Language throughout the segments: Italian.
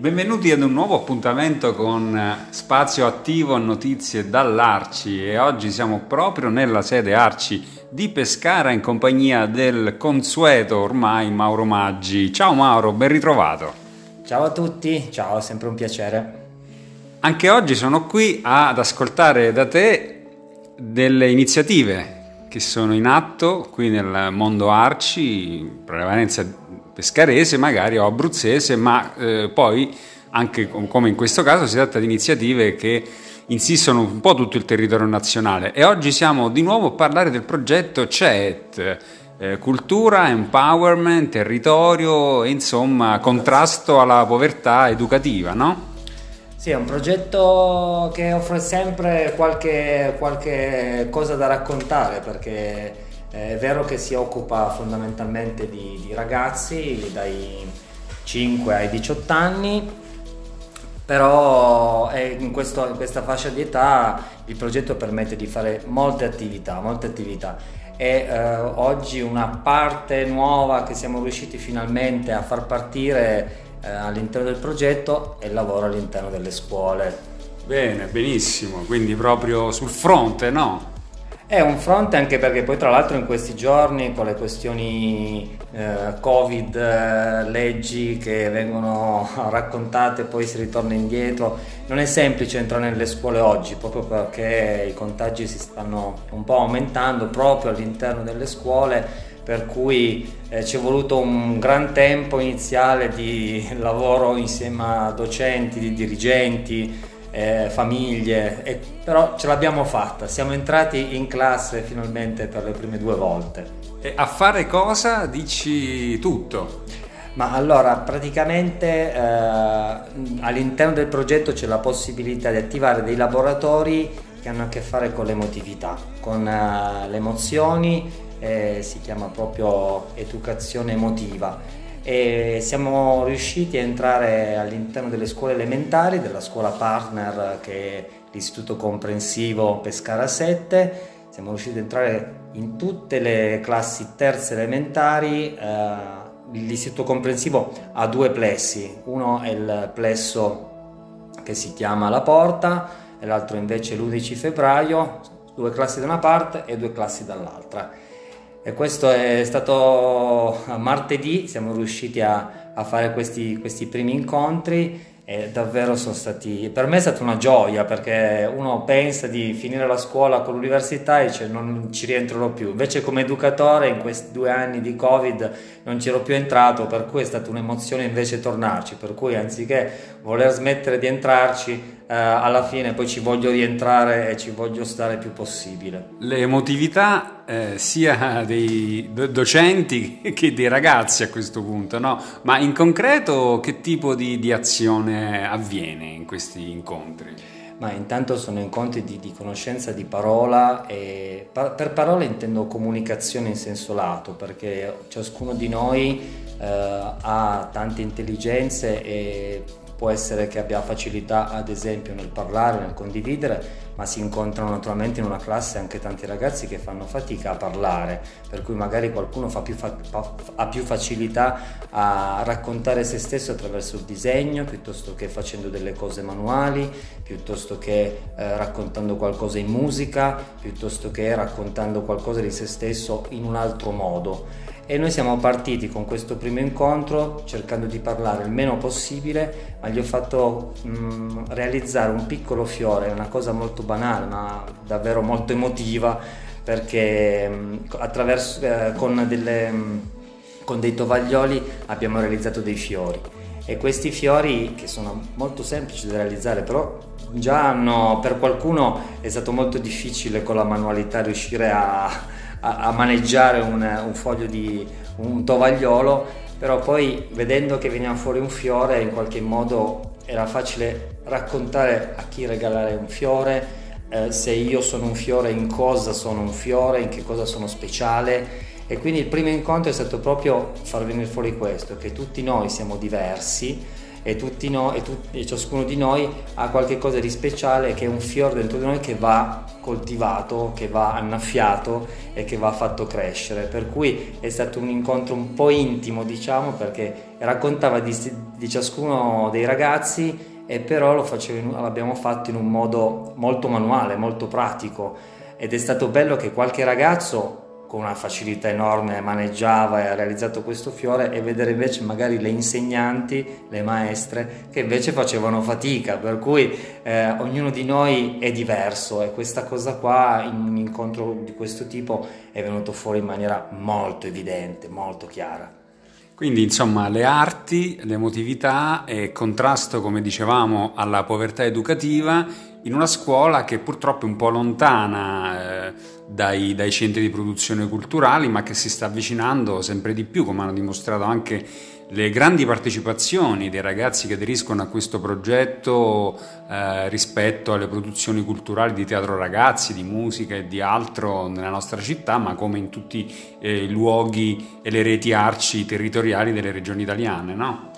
Benvenuti ad un nuovo appuntamento con eh, Spazio Attivo Notizie dall'Arci e oggi siamo proprio nella sede Arci di Pescara in compagnia del consueto ormai Mauro Maggi. Ciao Mauro, ben ritrovato. Ciao a tutti, ciao, sempre un piacere. Anche oggi sono qui ad ascoltare da te delle iniziative che sono in atto qui nel mondo Arci, prevalenza pescarese magari o abruzzese, ma eh, poi anche come in questo caso si tratta di iniziative che insistono un po' tutto il territorio nazionale e oggi siamo di nuovo a parlare del progetto CET, eh, cultura, empowerment, territorio, insomma contrasto alla povertà educativa, no? Sì, è un progetto che offre sempre qualche, qualche cosa da raccontare perché è vero che si occupa fondamentalmente di, di ragazzi dai 5 ai 18 anni, però in, questo, in, questa fascia di età il progetto permette di fare molte attività, molte attività. e eh, oggi una parte nuova che siamo riusciti finalmente a far partire eh, all'interno del progetto è il lavoro all'interno delle scuole. Bene, benissimo, quindi proprio sul fronte, no? È un fronte anche perché poi tra l'altro in questi giorni con le questioni eh, Covid, eh, leggi che vengono raccontate e poi si ritorna indietro, non è semplice entrare nelle scuole oggi proprio perché i contagi si stanno un po' aumentando proprio all'interno delle scuole per cui eh, ci è voluto un gran tempo iniziale di lavoro insieme a docenti, di dirigenti, eh, famiglie, e, però ce l'abbiamo fatta, siamo entrati in classe finalmente per le prime due volte. E a fare cosa dici tutto? Ma allora, praticamente eh, all'interno del progetto c'è la possibilità di attivare dei laboratori che hanno a che fare con l'emotività, con uh, le emozioni, eh, si chiama proprio educazione emotiva. E siamo riusciti a entrare all'interno delle scuole elementari, della scuola partner che è l'Istituto Comprensivo Pescara 7, siamo riusciti ad entrare in tutte le classi terze elementari. Eh, L'istituto comprensivo ha due plessi, uno è il plesso che si chiama La Porta e l'altro invece l'11 febbraio, due classi da una parte e due classi dall'altra e questo è stato martedì, siamo riusciti a, a fare questi, questi primi incontri e davvero sono stati, per me è stata una gioia perché uno pensa di finire la scuola con l'università e dice non ci rientrerò più, invece come educatore in questi due anni di Covid non c'ero più entrato, per cui è stata un'emozione invece tornarci, per cui anziché voler smettere di entrarci eh, alla fine poi ci voglio rientrare e ci voglio stare il più possibile. L'emotività eh, sia dei docenti che dei ragazzi a questo punto, no? Ma in concreto che tipo di, di azione avviene in questi incontri? Ma intanto sono incontri di, di conoscenza di parola e pa- per parola intendo comunicazione in senso lato perché ciascuno di noi eh, ha tante intelligenze e può essere che abbia facilità ad esempio nel parlare, nel condividere, ma si incontrano naturalmente in una classe anche tanti ragazzi che fanno fatica a parlare, per cui magari qualcuno più fa- ha più facilità a raccontare se stesso attraverso il disegno piuttosto che facendo delle cose manuali, piuttosto che eh, raccontando qualcosa in musica, piuttosto che raccontando qualcosa di se stesso in un altro modo e noi siamo partiti con questo primo incontro cercando di parlare il meno possibile, ma gli ho fatto mh, mm, realizzare un piccolo fiore, una cosa molto banale ma davvero molto emotiva perché mh, mm, eh, con, delle, mh, mm, con dei tovaglioli abbiamo realizzato dei fiori. E questi fiori che sono molto semplici da realizzare però già hanno per qualcuno è stato molto difficile con la manualità riuscire a, a, a maneggiare un, un, foglio di un tovagliolo però poi vedendo che veniva fuori un fiore in qualche modo era facile raccontare a chi regalare un fiore eh, se io sono un fiore in cosa sono un fiore in che cosa sono speciale. E quindi il primo incontro è stato proprio far venire fuori questo, che tutti noi siamo diversi e, noi, e, tu, e ciascuno di noi ha qualcosa di speciale che è un fiore dentro di noi che va coltivato, che va annaffiato e che va fatto crescere. Per cui è stato un incontro un po' intimo, diciamo, perché raccontava di, di ciascuno dei ragazzi e però facevo, l'abbiamo fatto in un modo molto manuale, molto pratico ed è stato bello che qualche ragazzo con una facilità enorme maneggiava e ha realizzato questo fiore e vedere invece magari le insegnanti, le maestre che invece facevano fatica, per cui eh, ognuno di noi è diverso e questa cosa qua in un incontro di questo tipo è venuto fuori in maniera molto evidente, molto chiara. Quindi insomma le arti, l'emotività e contrasto, come dicevamo, alla povertà educativa in una scuola che purtroppo è un po' lontana eh, dai, dai, centri di produzione culturali, ma che si sta avvicinando sempre di più, come hanno dimostrato anche le grandi partecipazioni dei ragazzi che aderiscono a questo progetto eh, rispetto alle produzioni culturali di teatro ragazzi, di musica e di altro nella nostra città, ma come in tutti eh, i luoghi e le reti arci territoriali delle regioni italiane. No?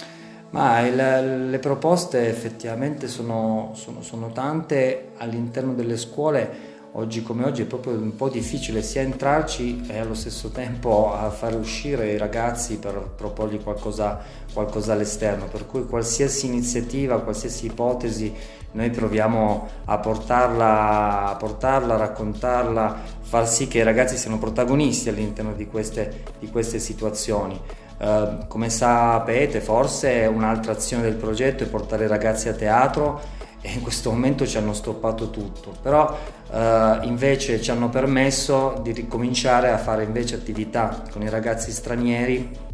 Ma il, le proposte effettivamente sono, sono, sono, tante all'interno delle scuole, oggi come oggi è proprio un po' difficile sia entrarci e allo stesso tempo a fare uscire i ragazzi per proporgli qualcosa, qualcosa all'esterno, per cui qualsiasi iniziativa, qualsiasi ipotesi noi proviamo a portarla, a portarla, a raccontarla, far sì che i ragazzi siano protagonisti all'interno di queste, di queste situazioni. Uh, come sapete forse un'altra azione del progetto è portare i ragazzi a teatro e in questo momento ci hanno stoppato tutto, però uh, invece ci hanno permesso di ricominciare a fare invece attività con i ragazzi stranieri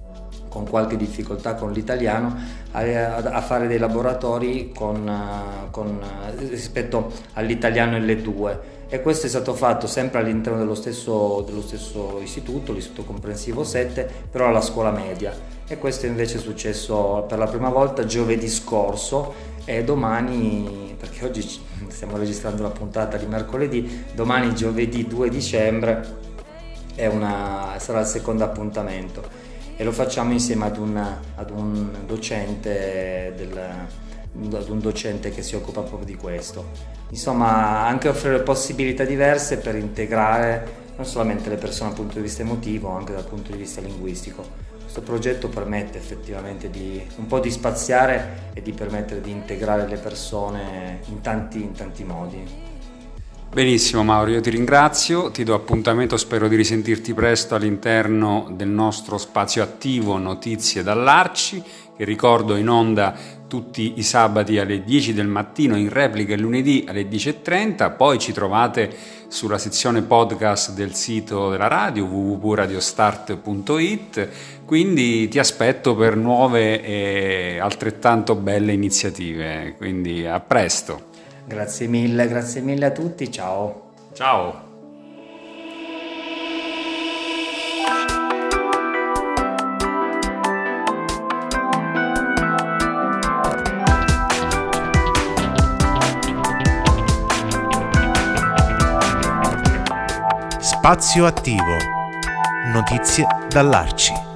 con qualche difficoltà con l'italiano a, a fare dei laboratori con, uh, con, rispetto all'italiano L2 e questo è stato fatto sempre all'interno dello stesso, dello stesso istituto, l'istituto comprensivo 7, però alla scuola media. E questo invece è successo per la prima volta giovedì scorso e domani, perché oggi stiamo registrando la puntata di mercoledì, domani giovedì 2 dicembre una, sarà il secondo appuntamento e lo facciamo insieme ad un, ad un docente del, ad un docente che si occupa proprio di questo. Insomma, anche offrire possibilità diverse per integrare non solamente le persone dal punto di vista emotivo, anche dal punto di vista linguistico. Questo progetto permette effettivamente di un po' di spaziare e di permettere di integrare le persone in tanti, in tanti modi. Benissimo Mauro, io ti ringrazio, ti do appuntamento, spero di risentirti presto all'interno del nostro spazio attivo Notizie dall'Arci, che ricordo in onda tutti i sabati alle 10 del mattino, in replica il lunedì alle 10.30, poi ci trovate sulla sezione podcast del sito della radio www.radiostart.it, quindi ti aspetto per nuove e altrettanto belle iniziative, quindi a presto. Grazie mille, grazie mille a tutti, ciao. Ciao. Spazio attivo. Notizie dall'Arci.